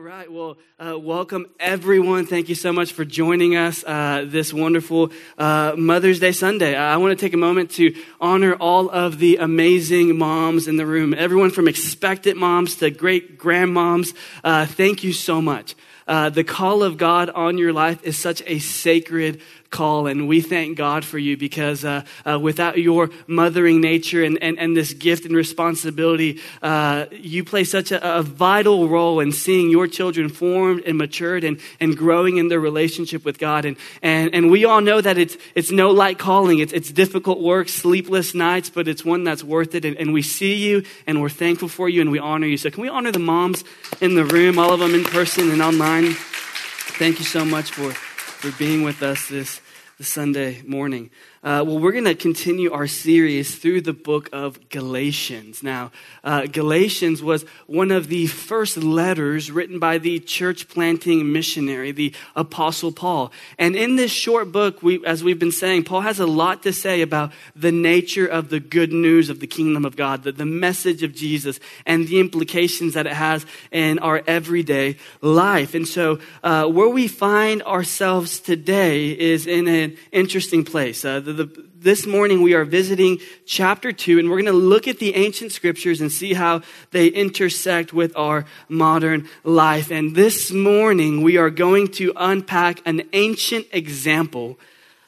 All right. Well, uh, welcome everyone. Thank you so much for joining us uh, this wonderful uh, Mother's Day Sunday. I want to take a moment to honor all of the amazing moms in the room. Everyone from expectant moms to great grandmoms. Uh, thank you so much. Uh, the call of God on your life is such a sacred call. And we thank God for you because uh, uh, without your mothering nature and, and, and this gift and responsibility, uh, you play such a, a, vital role in seeing your children formed and matured and, and growing in their relationship with God. And, and, and we all know that it's, it's no light calling. It's, it's difficult work, sleepless nights, but it's one that's worth it. And, and we see you and we're thankful for you and we honor you. So can we honor the moms in the room, all of them in person and online? Thank you so much for for being with us this, this Sunday morning. Uh, well, we're going to continue our series through the book of Galatians. Now, uh, Galatians was one of the first letters written by the church planting missionary, the Apostle Paul. And in this short book, we, as we've been saying, Paul has a lot to say about the nature of the good news of the kingdom of God, the, the message of Jesus, and the implications that it has in our everyday life. And so, uh, where we find ourselves today is in an interesting place. Uh, the, this morning we are visiting chapter 2, and we're going to look at the ancient scriptures and see how they intersect with our modern life. And this morning we are going to unpack an ancient example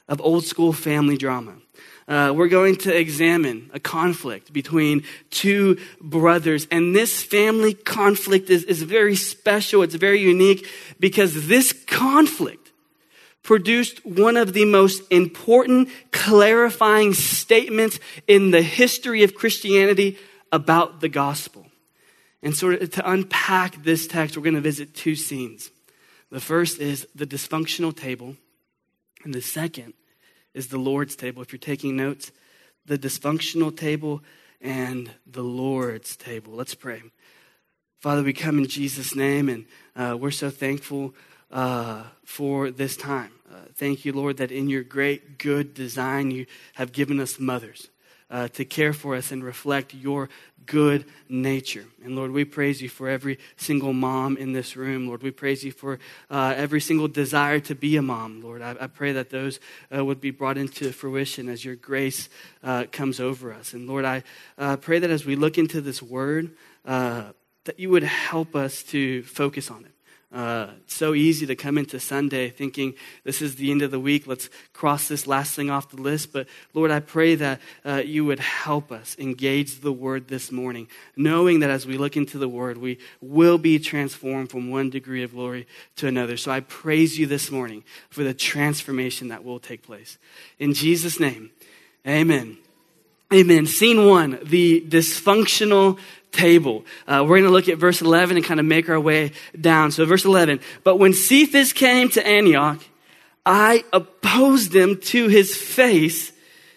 of old school family drama. Uh, we're going to examine a conflict between two brothers. And this family conflict is, is very special. It's very unique because this conflict produced one of the most important clarifying statements in the history of Christianity about the gospel. And so, to unpack this text, we're going to visit two scenes. The first is the dysfunctional table, and the second is the Lord's table. If you're taking notes, the dysfunctional table and the Lord's table. Let's pray. Father, we come in Jesus' name, and uh, we're so thankful uh, for this time. Uh, thank you, Lord, that in your great good design, you have given us mothers uh, to care for us and reflect your good nature. And Lord, we praise you for every single mom in this room. Lord, we praise you for uh, every single desire to be a mom. Lord, I, I pray that those uh, would be brought into fruition as your grace uh, comes over us. And Lord, I uh, pray that as we look into this word, uh, that you would help us to focus on it. Uh, so easy to come into Sunday thinking this is the end of the week. Let's cross this last thing off the list. But Lord, I pray that uh, you would help us engage the word this morning, knowing that as we look into the word, we will be transformed from one degree of glory to another. So I praise you this morning for the transformation that will take place. In Jesus' name, amen. Amen. Scene one, the dysfunctional table. Uh, we're going to look at verse 11 and kind of make our way down. So, verse 11. But when Cephas came to Antioch, I opposed him to his face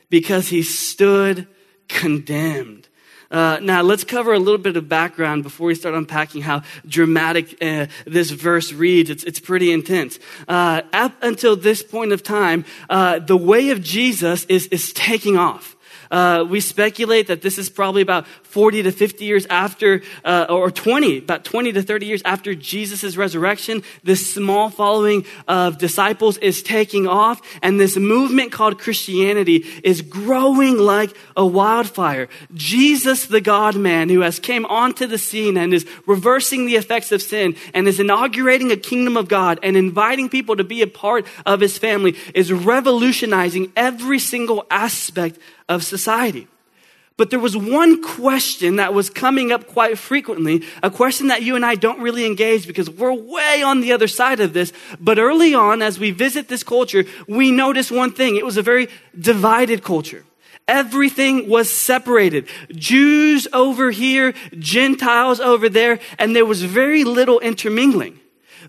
because he stood condemned. Uh, now, let's cover a little bit of background before we start unpacking how dramatic uh, this verse reads. It's, it's pretty intense. Uh, up until this point of time, uh, the way of Jesus is, is taking off. Uh, we speculate that this is probably about 40 to 50 years after, uh, or 20, about 20 to 30 years after Jesus' resurrection. This small following of disciples is taking off, and this movement called Christianity is growing like a wildfire. Jesus, the God man who has came onto the scene and is reversing the effects of sin and is inaugurating a kingdom of God and inviting people to be a part of his family, is revolutionizing every single aspect of society. But there was one question that was coming up quite frequently, a question that you and I don't really engage because we're way on the other side of this. But early on, as we visit this culture, we notice one thing. It was a very divided culture. Everything was separated. Jews over here, Gentiles over there, and there was very little intermingling.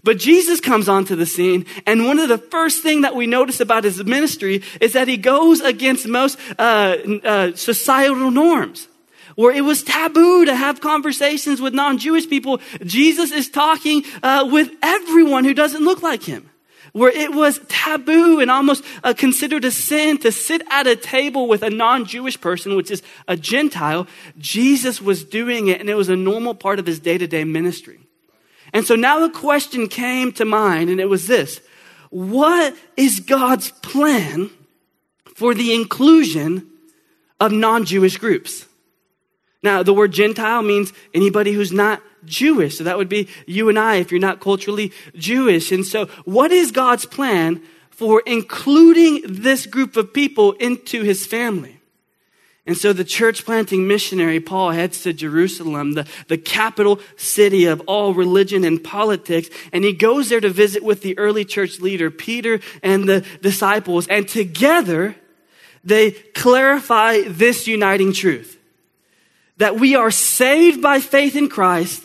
But Jesus comes onto the scene, and one of the first things that we notice about his ministry is that he goes against most uh, uh, societal norms. Where it was taboo to have conversations with non Jewish people, Jesus is talking uh, with everyone who doesn't look like him where it was taboo and almost uh, considered a sin to sit at a table with a non Jewish person, which is a Gentile, Jesus was doing it and it was a normal part of his day to day ministry. And so now the question came to mind, and it was this What is God's plan for the inclusion of non Jewish groups? Now, the word Gentile means anybody who's not Jewish. So that would be you and I if you're not culturally Jewish. And so, what is God's plan for including this group of people into his family? And so the church planting missionary Paul heads to Jerusalem, the, the capital city of all religion and politics, and he goes there to visit with the early church leader, Peter and the disciples, and together they clarify this uniting truth that we are saved by faith in Christ,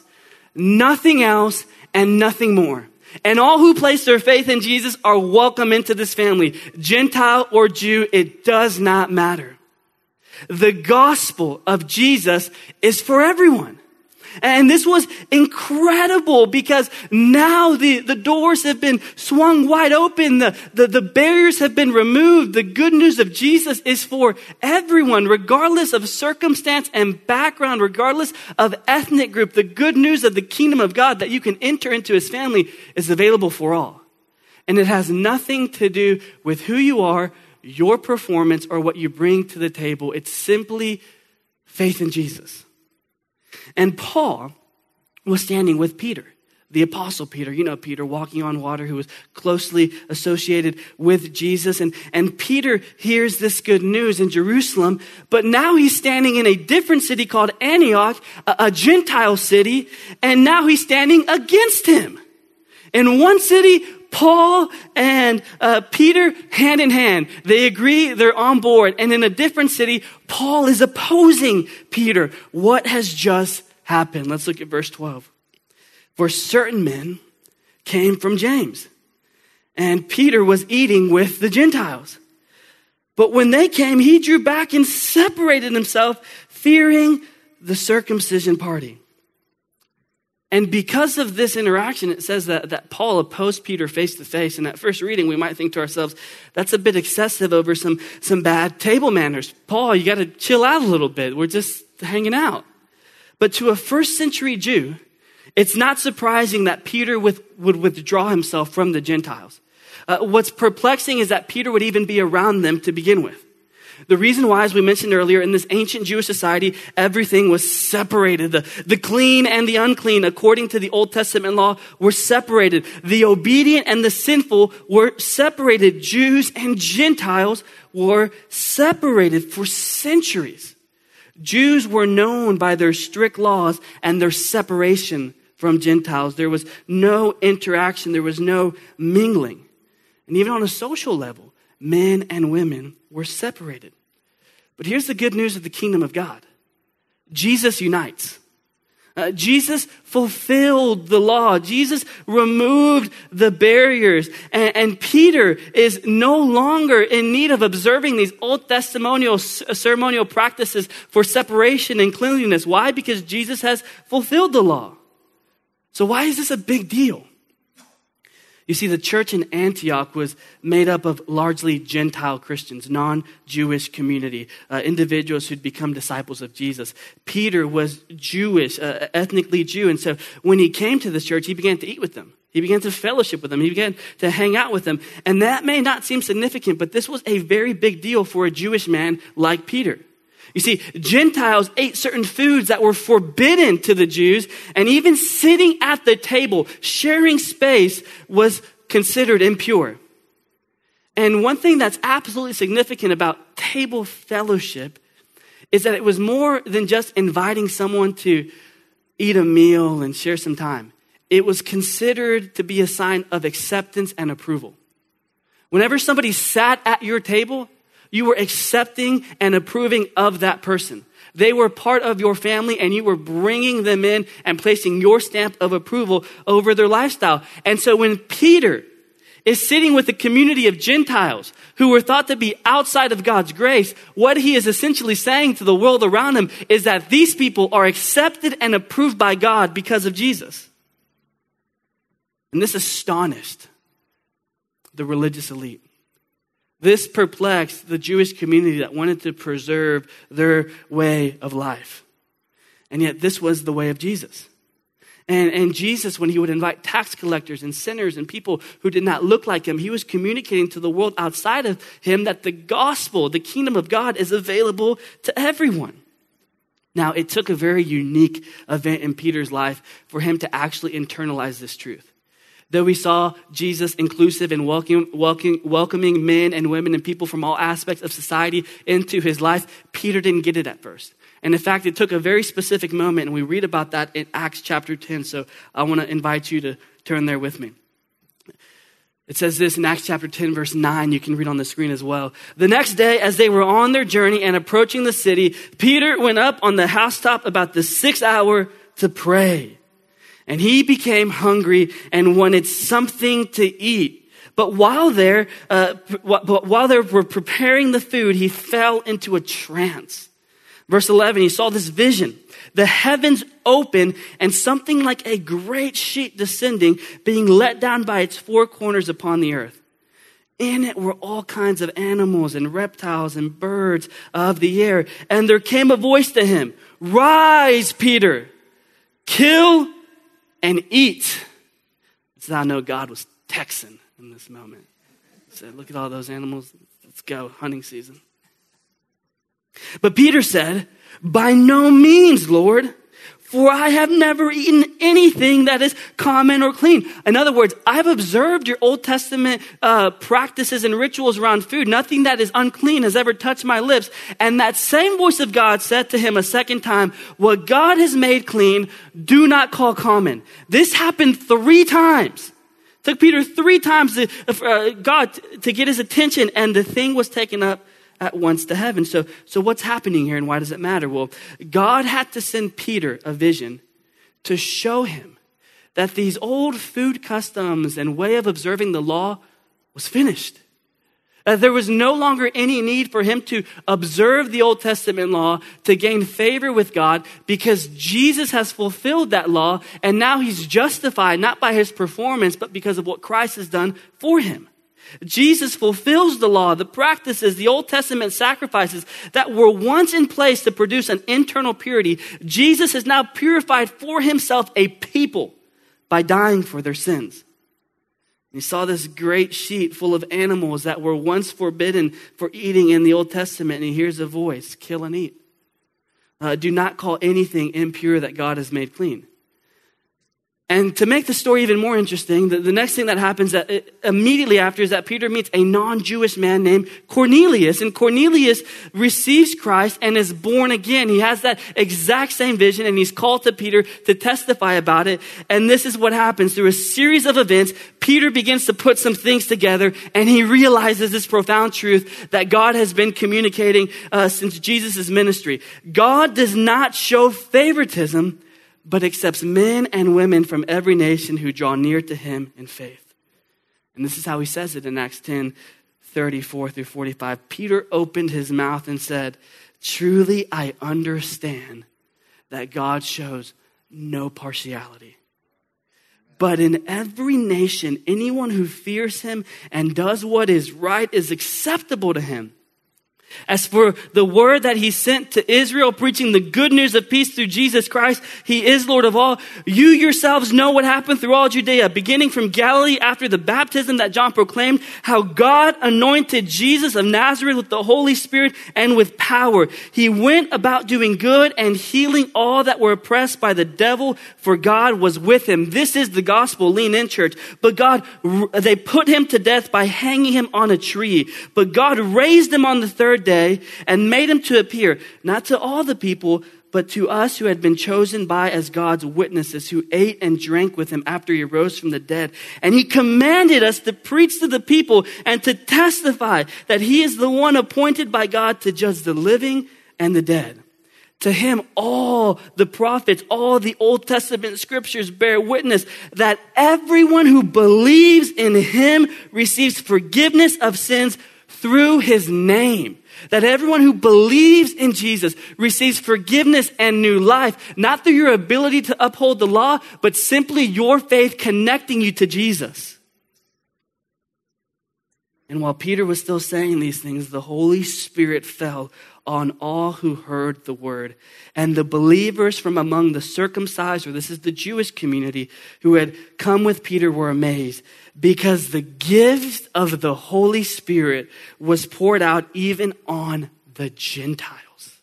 nothing else and nothing more. And all who place their faith in Jesus are welcome into this family. Gentile or Jew, it does not matter. The gospel of Jesus is for everyone. And this was incredible because now the, the doors have been swung wide open. The, the, the barriers have been removed. The good news of Jesus is for everyone, regardless of circumstance and background, regardless of ethnic group. The good news of the kingdom of God that you can enter into his family is available for all. And it has nothing to do with who you are, your performance, or what you bring to the table. It's simply faith in Jesus. And Paul was standing with Peter, the apostle Peter. You know, Peter walking on water, who was closely associated with Jesus. And, and Peter hears this good news in Jerusalem, but now he's standing in a different city called Antioch, a, a Gentile city, and now he's standing against him. In one city, Paul and uh, Peter, hand in hand, they agree, they're on board. And in a different city, Paul is opposing Peter. What has just happened? Let's look at verse 12. For certain men came from James, and Peter was eating with the Gentiles. But when they came, he drew back and separated himself, fearing the circumcision party. And because of this interaction, it says that, that Paul opposed Peter face to face. And at first reading, we might think to ourselves, that's a bit excessive over some, some bad table manners. Paul, you got to chill out a little bit. We're just hanging out. But to a first century Jew, it's not surprising that Peter with, would withdraw himself from the Gentiles. Uh, what's perplexing is that Peter would even be around them to begin with. The reason why, as we mentioned earlier, in this ancient Jewish society, everything was separated. The, the clean and the unclean, according to the Old Testament law, were separated. The obedient and the sinful were separated. Jews and Gentiles were separated for centuries. Jews were known by their strict laws and their separation from Gentiles. There was no interaction. There was no mingling. And even on a social level, men and women were separated. But here's the good news of the kingdom of God Jesus unites. Uh, Jesus fulfilled the law. Jesus removed the barriers. And, and, Peter is no longer in need of observing these old testimonial, ceremonial practices for separation and cleanliness. Why? Because Jesus has fulfilled the law. So why is this a big deal? You see, the church in Antioch was made up of largely Gentile Christians, non Jewish community, uh, individuals who'd become disciples of Jesus. Peter was Jewish, uh, ethnically Jew. And so when he came to this church, he began to eat with them. He began to fellowship with them. He began to hang out with them. And that may not seem significant, but this was a very big deal for a Jewish man like Peter. You see, Gentiles ate certain foods that were forbidden to the Jews, and even sitting at the table, sharing space, was considered impure. And one thing that's absolutely significant about table fellowship is that it was more than just inviting someone to eat a meal and share some time. It was considered to be a sign of acceptance and approval. Whenever somebody sat at your table, you were accepting and approving of that person. They were part of your family and you were bringing them in and placing your stamp of approval over their lifestyle. And so when Peter is sitting with a community of Gentiles who were thought to be outside of God's grace, what he is essentially saying to the world around him is that these people are accepted and approved by God because of Jesus. And this astonished the religious elite. This perplexed the Jewish community that wanted to preserve their way of life. And yet, this was the way of Jesus. And, and Jesus, when he would invite tax collectors and sinners and people who did not look like him, he was communicating to the world outside of him that the gospel, the kingdom of God, is available to everyone. Now, it took a very unique event in Peter's life for him to actually internalize this truth. Though we saw Jesus inclusive and welcome, welcome, welcoming men and women and people from all aspects of society into his life, Peter didn't get it at first. And in fact, it took a very specific moment, and we read about that in Acts chapter 10. So I want to invite you to turn there with me. It says this in Acts chapter 10, verse 9. You can read on the screen as well. The next day, as they were on their journey and approaching the city, Peter went up on the housetop about the sixth hour to pray. And he became hungry and wanted something to eat. But while there, uh, while they were preparing the food, he fell into a trance. Verse 11, he saw this vision. The heavens open and something like a great sheet descending, being let down by its four corners upon the earth. In it were all kinds of animals and reptiles and birds of the air. And there came a voice to him, Rise, Peter, kill and eat. So I know God was Texan in this moment. He said, Look at all those animals. Let's go, hunting season. But Peter said, By no means, Lord, for I have never eaten anything that is common or clean. In other words, I've observed your Old Testament uh, practices and rituals around food. Nothing that is unclean has ever touched my lips. And that same voice of God said to him a second time, What God has made clean, do not call common. This happened three times. It took Peter three times to, uh, God to get his attention, and the thing was taken up at once to heaven. So, so what's happening here and why does it matter? Well, God had to send Peter a vision to show him that these old food customs and way of observing the law was finished. That there was no longer any need for him to observe the Old Testament law to gain favor with God because Jesus has fulfilled that law and now he's justified not by his performance but because of what Christ has done for him. Jesus fulfills the law, the practices, the Old Testament sacrifices that were once in place to produce an internal purity. Jesus has now purified for himself a people by dying for their sins. He saw this great sheet full of animals that were once forbidden for eating in the Old Testament, and he hears a voice kill and eat. Uh, do not call anything impure that God has made clean. And to make the story even more interesting, the, the next thing that happens that, uh, immediately after is that Peter meets a non-Jewish man named Cornelius. And Cornelius receives Christ and is born again. He has that exact same vision and he's called to Peter to testify about it. And this is what happens. Through a series of events, Peter begins to put some things together and he realizes this profound truth that God has been communicating uh, since Jesus' ministry. God does not show favoritism but accepts men and women from every nation who draw near to him in faith. And this is how he says it in Acts 10 34 through 45. Peter opened his mouth and said, Truly I understand that God shows no partiality. But in every nation, anyone who fears him and does what is right is acceptable to him. As for the word that he sent to Israel, preaching the good news of peace through Jesus Christ, he is Lord of all. You yourselves know what happened through all Judea, beginning from Galilee after the baptism that John proclaimed, how God anointed Jesus of Nazareth with the Holy Spirit and with power. He went about doing good and healing all that were oppressed by the devil, for God was with him. This is the gospel. Lean in, church. But God, they put him to death by hanging him on a tree. But God raised him on the third day and made him to appear, not to all the people, but to us who had been chosen by as God's witnesses, who ate and drank with him after he rose from the dead. And he commanded us to preach to the people and to testify that he is the one appointed by God to judge the living and the dead. To him, all the prophets, all the Old Testament scriptures bear witness that everyone who believes in him receives forgiveness of sins through his name that everyone who believes in Jesus receives forgiveness and new life, not through your ability to uphold the law, but simply your faith connecting you to Jesus. And while Peter was still saying these things, the Holy Spirit fell on all who heard the word. And the believers from among the circumcised, or this is the Jewish community, who had come with Peter were amazed because the gift of the Holy Spirit was poured out even on the Gentiles.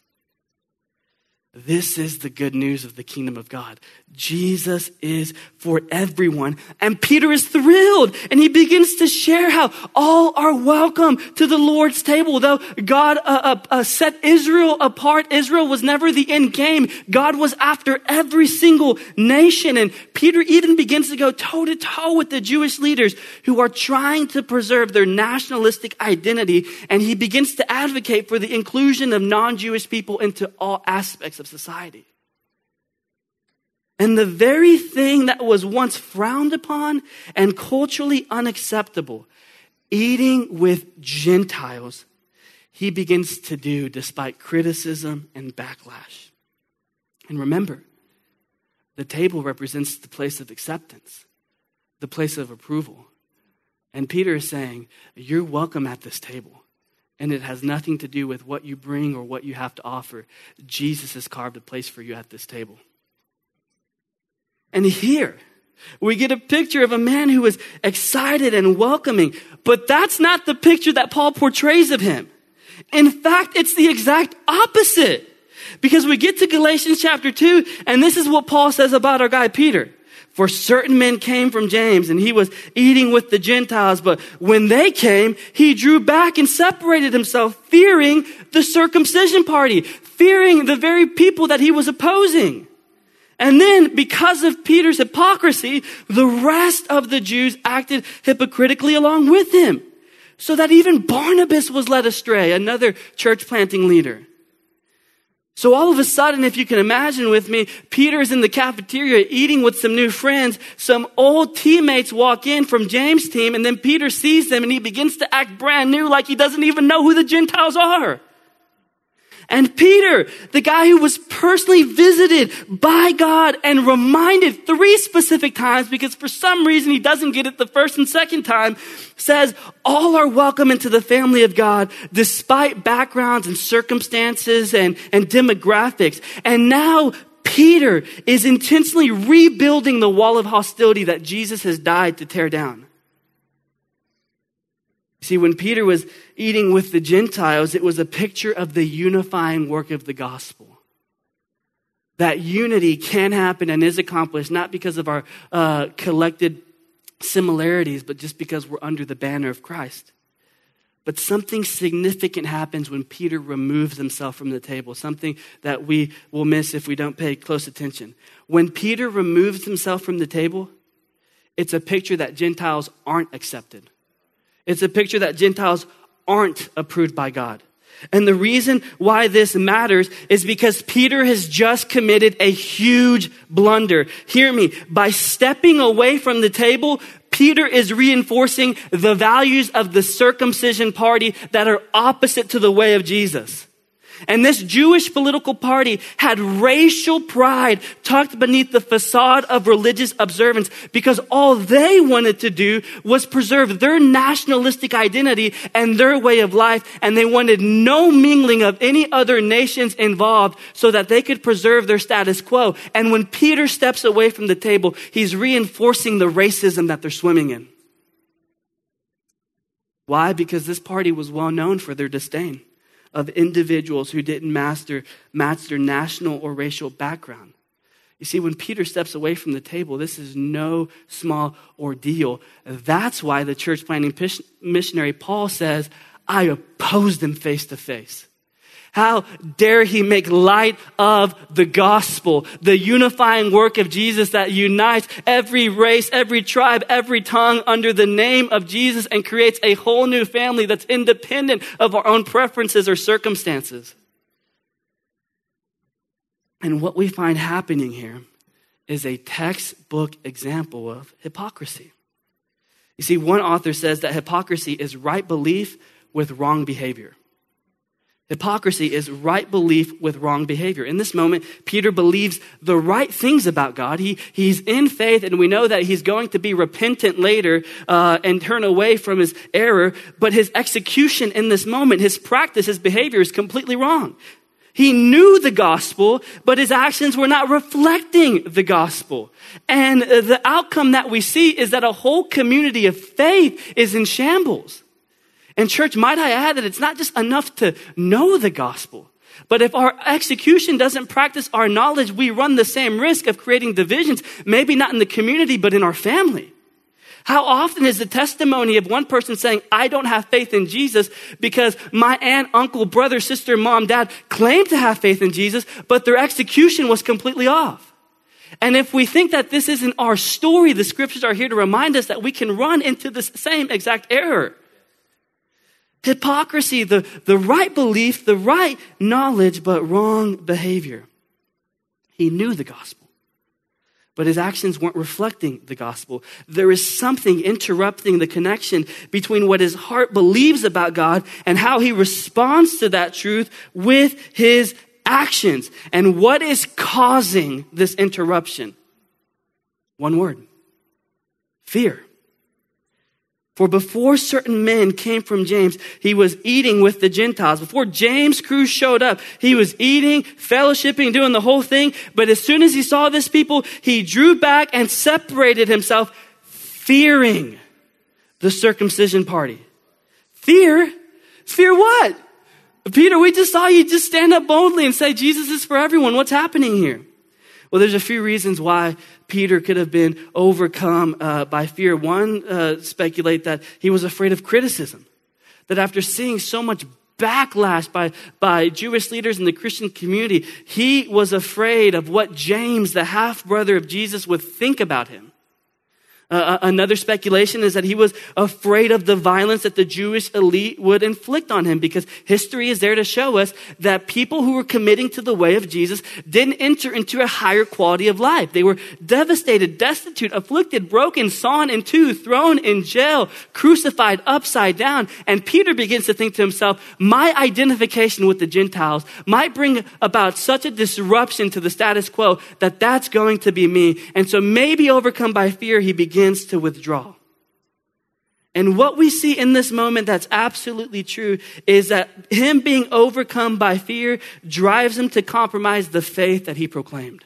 This is the good news of the kingdom of God. Jesus is for everyone. And Peter is thrilled and he begins to share how all are welcome to the Lord's table. Though God uh, uh, uh, set Israel apart, Israel was never the end game. God was after every single nation. And Peter even begins to go toe to toe with the Jewish leaders who are trying to preserve their nationalistic identity. And he begins to advocate for the inclusion of non-Jewish people into all aspects of society. And the very thing that was once frowned upon and culturally unacceptable, eating with Gentiles, he begins to do despite criticism and backlash. And remember, the table represents the place of acceptance, the place of approval. And Peter is saying, You're welcome at this table. And it has nothing to do with what you bring or what you have to offer. Jesus has carved a place for you at this table. And here, we get a picture of a man who is excited and welcoming, but that's not the picture that Paul portrays of him. In fact, it's the exact opposite. Because we get to Galatians chapter 2, and this is what Paul says about our guy Peter. For certain men came from James, and he was eating with the Gentiles, but when they came, he drew back and separated himself, fearing the circumcision party, fearing the very people that he was opposing. And then, because of Peter's hypocrisy, the rest of the Jews acted hypocritically along with him. So that even Barnabas was led astray, another church planting leader. So all of a sudden, if you can imagine with me, Peter is in the cafeteria eating with some new friends. Some old teammates walk in from James' team, and then Peter sees them and he begins to act brand new like he doesn't even know who the Gentiles are. And Peter, the guy who was personally visited by God and reminded three specific times because for some reason he doesn't get it the first and second time, says all are welcome into the family of God despite backgrounds and circumstances and, and demographics. And now Peter is intentionally rebuilding the wall of hostility that Jesus has died to tear down. See, when Peter was eating with the Gentiles, it was a picture of the unifying work of the gospel. That unity can happen and is accomplished not because of our uh, collected similarities, but just because we're under the banner of Christ. But something significant happens when Peter removes himself from the table, something that we will miss if we don't pay close attention. When Peter removes himself from the table, it's a picture that Gentiles aren't accepted. It's a picture that Gentiles aren't approved by God. And the reason why this matters is because Peter has just committed a huge blunder. Hear me. By stepping away from the table, Peter is reinforcing the values of the circumcision party that are opposite to the way of Jesus. And this Jewish political party had racial pride tucked beneath the facade of religious observance because all they wanted to do was preserve their nationalistic identity and their way of life. And they wanted no mingling of any other nations involved so that they could preserve their status quo. And when Peter steps away from the table, he's reinforcing the racism that they're swimming in. Why? Because this party was well known for their disdain of individuals who didn't master, match their national or racial background. You see, when Peter steps away from the table, this is no small ordeal. That's why the church planting missionary Paul says, I oppose them face to face. How dare he make light of the gospel, the unifying work of Jesus that unites every race, every tribe, every tongue under the name of Jesus and creates a whole new family that's independent of our own preferences or circumstances. And what we find happening here is a textbook example of hypocrisy. You see, one author says that hypocrisy is right belief with wrong behavior. Hypocrisy is right belief with wrong behavior. In this moment, Peter believes the right things about God. He, he's in faith, and we know that he's going to be repentant later uh, and turn away from his error. But his execution in this moment, his practice, his behavior is completely wrong. He knew the gospel, but his actions were not reflecting the gospel. And the outcome that we see is that a whole community of faith is in shambles. And church, might I add that it's not just enough to know the gospel, but if our execution doesn't practice our knowledge, we run the same risk of creating divisions, maybe not in the community, but in our family. How often is the testimony of one person saying, I don't have faith in Jesus because my aunt, uncle, brother, sister, mom, dad claimed to have faith in Jesus, but their execution was completely off. And if we think that this isn't our story, the scriptures are here to remind us that we can run into the same exact error. Hypocrisy, the, the right belief, the right knowledge, but wrong behavior. He knew the gospel, but his actions weren't reflecting the gospel. There is something interrupting the connection between what his heart believes about God and how he responds to that truth with his actions. And what is causing this interruption? One word fear. For before certain men came from James, he was eating with the Gentiles. Before James' crew showed up, he was eating, fellowshipping, doing the whole thing. But as soon as he saw this people, he drew back and separated himself, fearing the circumcision party. Fear? Fear what? Peter, we just saw you just stand up boldly and say, Jesus is for everyone. What's happening here? Well, there's a few reasons why Peter could have been overcome uh, by fear. One, uh, speculate that he was afraid of criticism. That after seeing so much backlash by, by Jewish leaders in the Christian community, he was afraid of what James, the half brother of Jesus, would think about him. Uh, uh, another speculation is that he was afraid of the violence that the Jewish elite would inflict on him because history is there to show us that people who were committing to the way of Jesus didn't enter into a higher quality of life. They were devastated, destitute, afflicted, broken, sawn in two, thrown in jail, crucified upside down. And Peter begins to think to himself, my identification with the Gentiles might bring about such a disruption to the status quo that that's going to be me. And so maybe overcome by fear, he begins begins to withdraw. And what we see in this moment that's absolutely true is that him being overcome by fear drives him to compromise the faith that he proclaimed.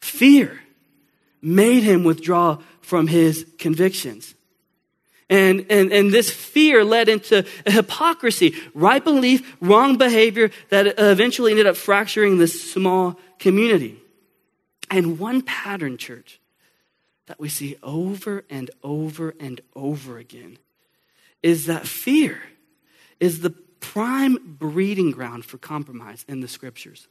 Fear made him withdraw from his convictions. And, and, and this fear led into hypocrisy, right belief, wrong behavior that eventually ended up fracturing this small community. And one pattern, church, that we see over and over and over again is that fear is the prime breeding ground for compromise in the scriptures.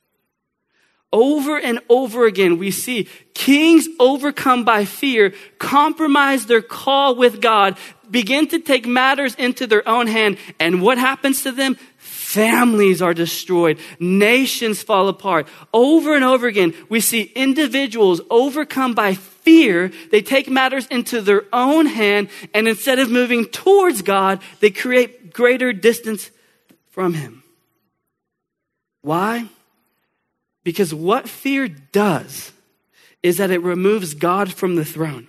Over and over again, we see kings overcome by fear compromise their call with God, begin to take matters into their own hand. And what happens to them? Families are destroyed. Nations fall apart. Over and over again, we see individuals overcome by fear. They take matters into their own hand, and instead of moving towards God, they create greater distance from Him. Why? Because what fear does is that it removes God from the throne.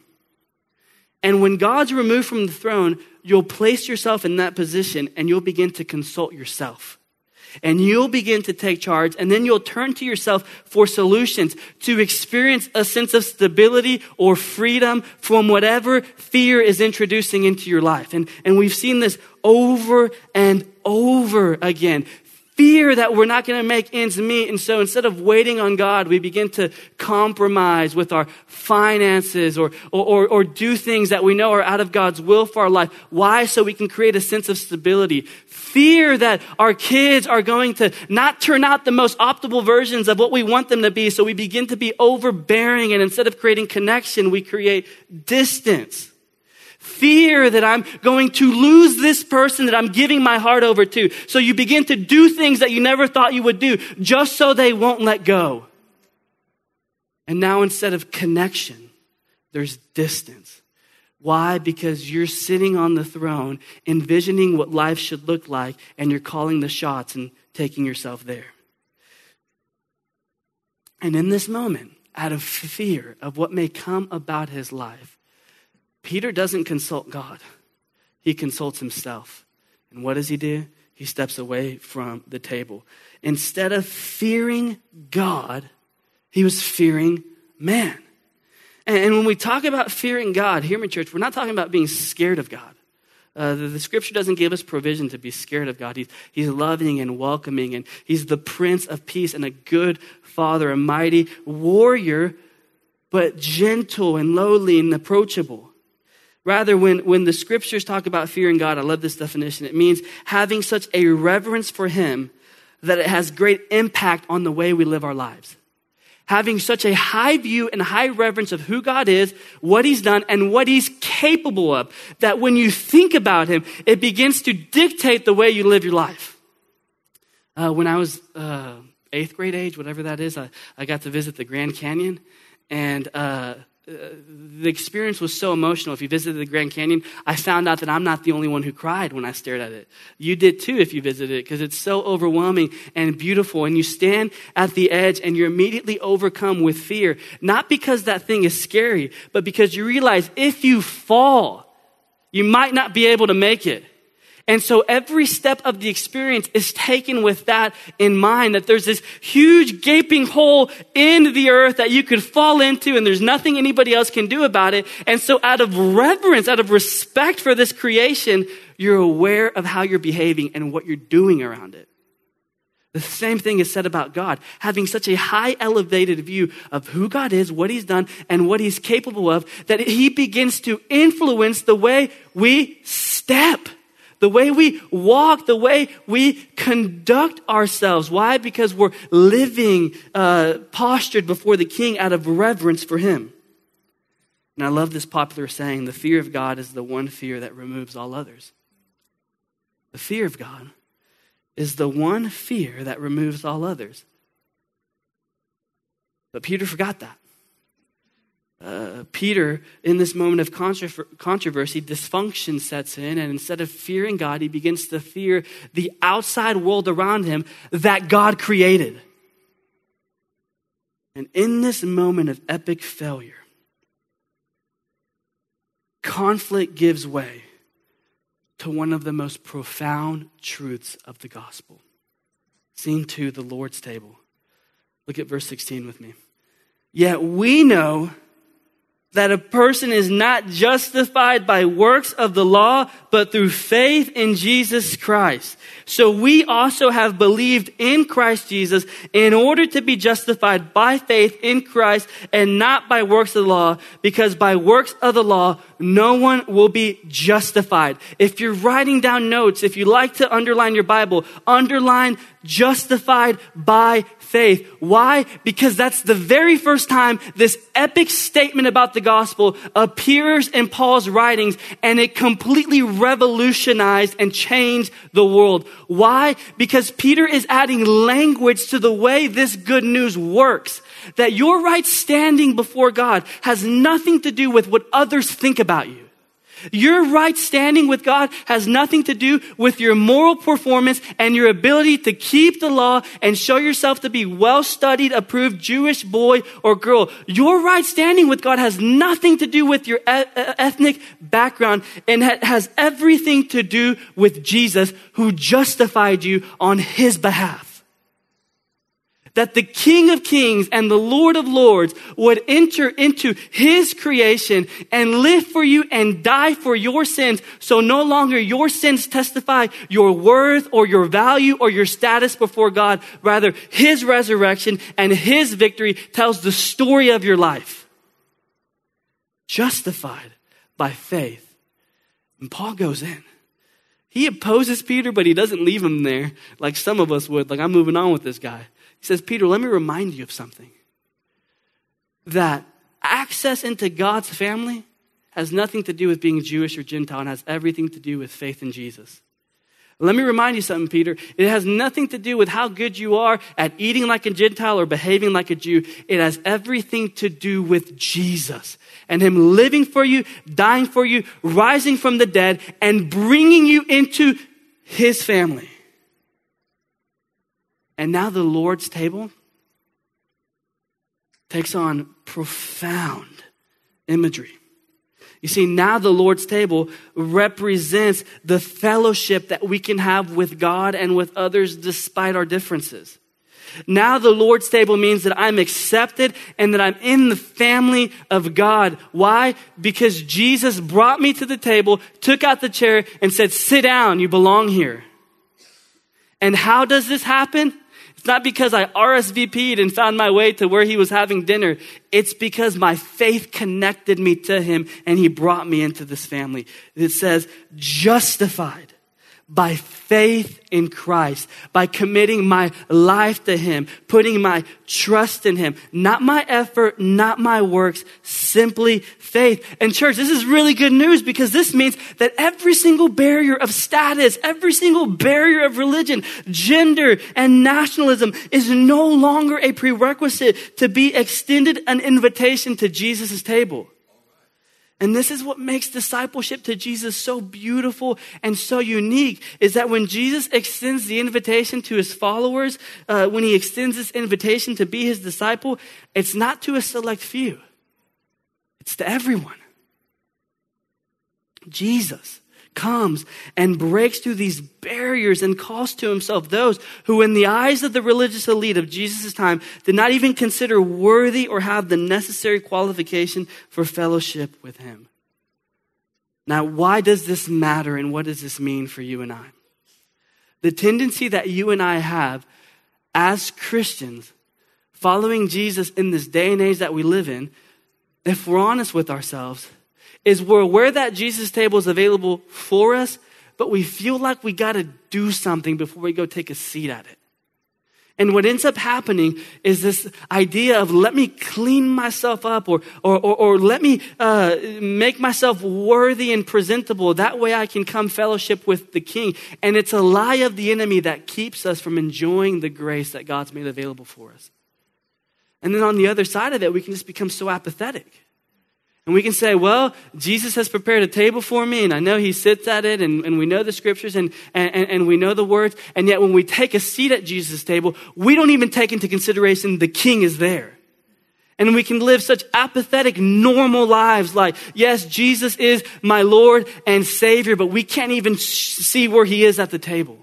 And when God's removed from the throne, you'll place yourself in that position and you'll begin to consult yourself. And you'll begin to take charge, and then you'll turn to yourself for solutions to experience a sense of stability or freedom from whatever fear is introducing into your life. And, and we've seen this over and over again fear that we're not going to make ends meet. And so instead of waiting on God, we begin to compromise with our finances or, or, or, do things that we know are out of God's will for our life. Why? So we can create a sense of stability. Fear that our kids are going to not turn out the most optimal versions of what we want them to be. So we begin to be overbearing. And instead of creating connection, we create distance fear that I'm going to lose this person that I'm giving my heart over to. So you begin to do things that you never thought you would do just so they won't let go. And now instead of connection, there's distance. Why? Because you're sitting on the throne, envisioning what life should look like, and you're calling the shots and taking yourself there. And in this moment, out of fear of what may come about his life, Peter doesn't consult God, he consults himself. And what does he do? He steps away from the table. Instead of fearing God, he was fearing man. And when we talk about fearing God here in church, we're not talking about being scared of God. Uh, the, the, scripture doesn't give us provision to be scared of God. He's, he's loving and welcoming, and He's the Prince of Peace and a good Father, a mighty warrior, but gentle and lowly and approachable. Rather, when, when the scriptures talk about fearing God, I love this definition. It means having such a reverence for Him that it has great impact on the way we live our lives having such a high view and high reverence of who God is, what He's done, and what He's capable of, that when you think about Him, it begins to dictate the way you live your life. Uh, when I was uh, eighth grade age, whatever that is, I, I got to visit the Grand Canyon, and uh, the experience was so emotional. If you visited the Grand Canyon, I found out that I'm not the only one who cried when I stared at it. You did too if you visited it because it's so overwhelming and beautiful. And you stand at the edge and you're immediately overcome with fear. Not because that thing is scary, but because you realize if you fall, you might not be able to make it. And so every step of the experience is taken with that in mind that there's this huge gaping hole in the earth that you could fall into and there's nothing anybody else can do about it. And so out of reverence, out of respect for this creation, you're aware of how you're behaving and what you're doing around it. The same thing is said about God, having such a high elevated view of who God is, what He's done, and what He's capable of, that He begins to influence the way we step the way we walk, the way we conduct ourselves. Why? Because we're living uh, postured before the King out of reverence for Him. And I love this popular saying the fear of God is the one fear that removes all others. The fear of God is the one fear that removes all others. But Peter forgot that. Uh, Peter, in this moment of controversy, dysfunction sets in, and instead of fearing God, he begins to fear the outside world around him that God created. And in this moment of epic failure, conflict gives way to one of the most profound truths of the gospel. Scene two, the Lord's table. Look at verse 16 with me. Yet we know that a person is not justified by works of the law, but through faith in Jesus Christ. So we also have believed in Christ Jesus in order to be justified by faith in Christ and not by works of the law, because by works of the law, no one will be justified. If you're writing down notes, if you like to underline your Bible, underline justified by faith. Why? Because that's the very first time this epic statement about the gospel appears in Paul's writings and it completely revolutionized and changed the world. Why? Because Peter is adding language to the way this good news works. That your right standing before God has nothing to do with what others think about you. Your right standing with God has nothing to do with your moral performance and your ability to keep the law and show yourself to be well studied, approved Jewish boy or girl. Your right standing with God has nothing to do with your ethnic background and has everything to do with Jesus who justified you on his behalf that the King of Kings and the Lord of Lords would enter into his creation and live for you and die for your sins. So no longer your sins testify your worth or your value or your status before God. Rather, his resurrection and his victory tells the story of your life. Justified by faith. And Paul goes in. He opposes Peter, but he doesn't leave him there like some of us would. Like, I'm moving on with this guy. He says, Peter, let me remind you of something. That access into God's family has nothing to do with being Jewish or Gentile and has everything to do with faith in Jesus. Let me remind you something, Peter. It has nothing to do with how good you are at eating like a Gentile or behaving like a Jew. It has everything to do with Jesus and Him living for you, dying for you, rising from the dead, and bringing you into His family. And now the Lord's table takes on profound imagery. You see, now the Lord's table represents the fellowship that we can have with God and with others despite our differences. Now the Lord's table means that I'm accepted and that I'm in the family of God. Why? Because Jesus brought me to the table, took out the chair, and said, Sit down, you belong here. And how does this happen? It's not because I RSVP'd and found my way to where he was having dinner. It's because my faith connected me to him and he brought me into this family. It says, justified by faith in Christ, by committing my life to Him, putting my trust in Him. Not my effort, not my works, simply faith. And church, this is really good news because this means that every single barrier of status, every single barrier of religion, gender, and nationalism is no longer a prerequisite to be extended an invitation to Jesus' table. And this is what makes discipleship to Jesus so beautiful and so unique is that when Jesus extends the invitation to his followers, uh, when he extends this invitation to be his disciple, it's not to a select few, it's to everyone. Jesus comes and breaks through these barriers and calls to himself those who, in the eyes of the religious elite of Jesus' time, did not even consider worthy or have the necessary qualification for fellowship with him. Now, why does this matter and what does this mean for you and I? The tendency that you and I have as Christians, following Jesus in this day and age that we live in, if we're honest with ourselves, is we're aware that Jesus' table is available for us, but we feel like we got to do something before we go take a seat at it. And what ends up happening is this idea of let me clean myself up or, or, or, or let me uh, make myself worthy and presentable. That way I can come fellowship with the king. And it's a lie of the enemy that keeps us from enjoying the grace that God's made available for us. And then on the other side of that, we can just become so apathetic. And we can say, well, Jesus has prepared a table for me, and I know he sits at it, and, and we know the scriptures and, and, and we know the words. And yet, when we take a seat at Jesus' table, we don't even take into consideration the king is there. And we can live such apathetic, normal lives like, yes, Jesus is my Lord and Savior, but we can't even see where he is at the table.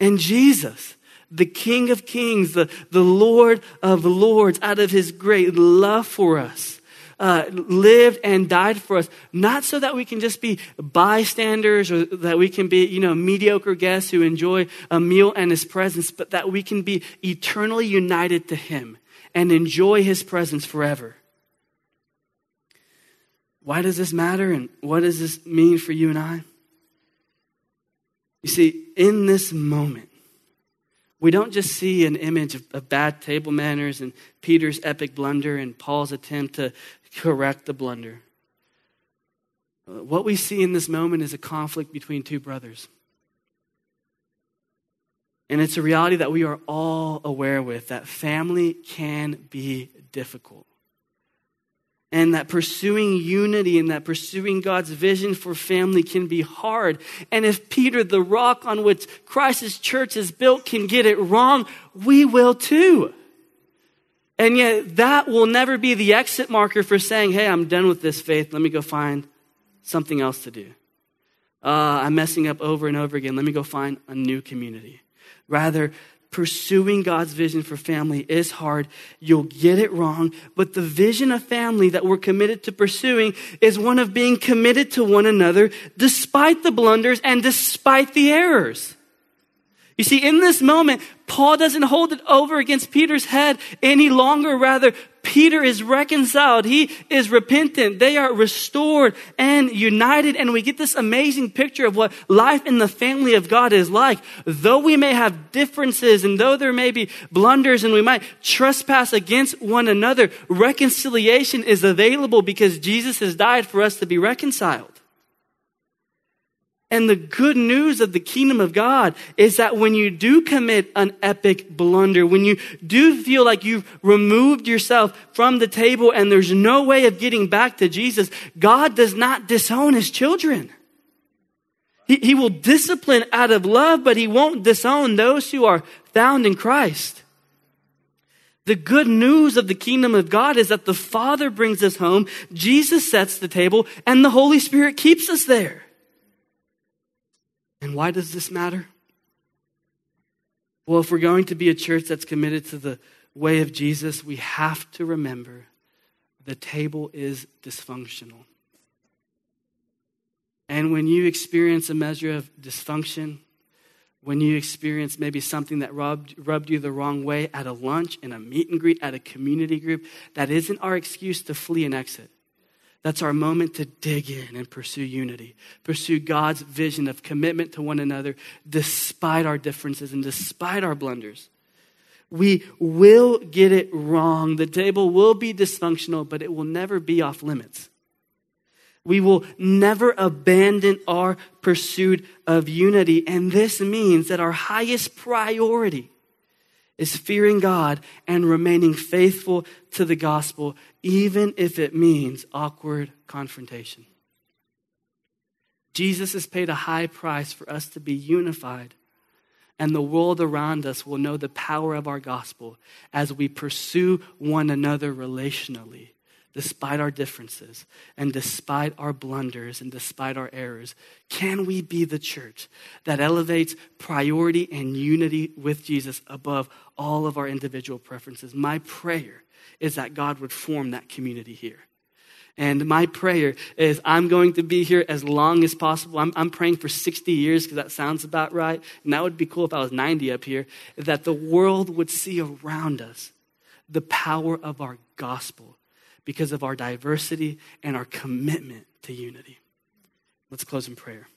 And Jesus, the King of Kings, the, the Lord of Lords, out of his great love for us, uh, lived and died for us, not so that we can just be bystanders or that we can be, you know, mediocre guests who enjoy a meal and his presence, but that we can be eternally united to him and enjoy his presence forever. Why does this matter and what does this mean for you and I? You see, in this moment, we don't just see an image of, of, bad table manners and Peter's epic blunder and Paul's attempt to correct the blunder. What we see in this moment is a conflict between two brothers. And it's a reality that we are all aware with that family can be difficult and that pursuing unity and that pursuing God's vision for family can be hard. And if Peter, the rock on which Christ's church is built, can get it wrong, we will too. And yet, that will never be the exit marker for saying, hey, I'm done with this faith. Let me go find something else to do. Uh, I'm messing up over and over again. Let me go find a new community. Rather, pursuing God's vision for family is hard. You'll get it wrong. But the vision of family that we're committed to pursuing is one of being committed to one another despite the blunders and despite the errors. You see, in this moment, Paul doesn't hold it over against Peter's head any longer. Rather, Peter is reconciled. He is repentant. They are restored and united. And we get this amazing picture of what life in the family of God is like. Though we may have differences and though there may be blunders and we might trespass against one another, reconciliation is available because Jesus has died for us to be reconciled. And the good news of the kingdom of God is that when you do commit an epic blunder, when you do feel like you've removed yourself from the table and there's no way of getting back to Jesus, God does not disown his children. He, he will discipline out of love, but he won't disown those who are found in Christ. The good news of the kingdom of God is that the Father brings us home, Jesus sets the table, and the Holy Spirit keeps us there. And why does this matter? Well, if we're going to be a church that's committed to the way of Jesus, we have to remember the table is dysfunctional. And when you experience a measure of dysfunction, when you experience maybe something that rubbed, rubbed you the wrong way at a lunch, in a meet and greet, at a community group, that isn't our excuse to flee and exit. That's our moment to dig in and pursue unity, pursue God's vision of commitment to one another despite our differences and despite our blunders. We will get it wrong. The table will be dysfunctional, but it will never be off limits. We will never abandon our pursuit of unity. And this means that our highest priority is fearing God and remaining faithful to the gospel, even if it means awkward confrontation. Jesus has paid a high price for us to be unified, and the world around us will know the power of our gospel as we pursue one another relationally despite our differences and despite our blunders and despite our errors, can we be the church that elevates priority and unity with Jesus above all of our individual preferences? My prayer is that God would form that community here. And my prayer is I'm going to be here as long as possible. I'm, I'm praying for 60 years because that sounds about right. And that would be cool if I was 90 up here. That the world would see around us the power of our gospel because of our diversity and our commitment to unity. Let's close in prayer.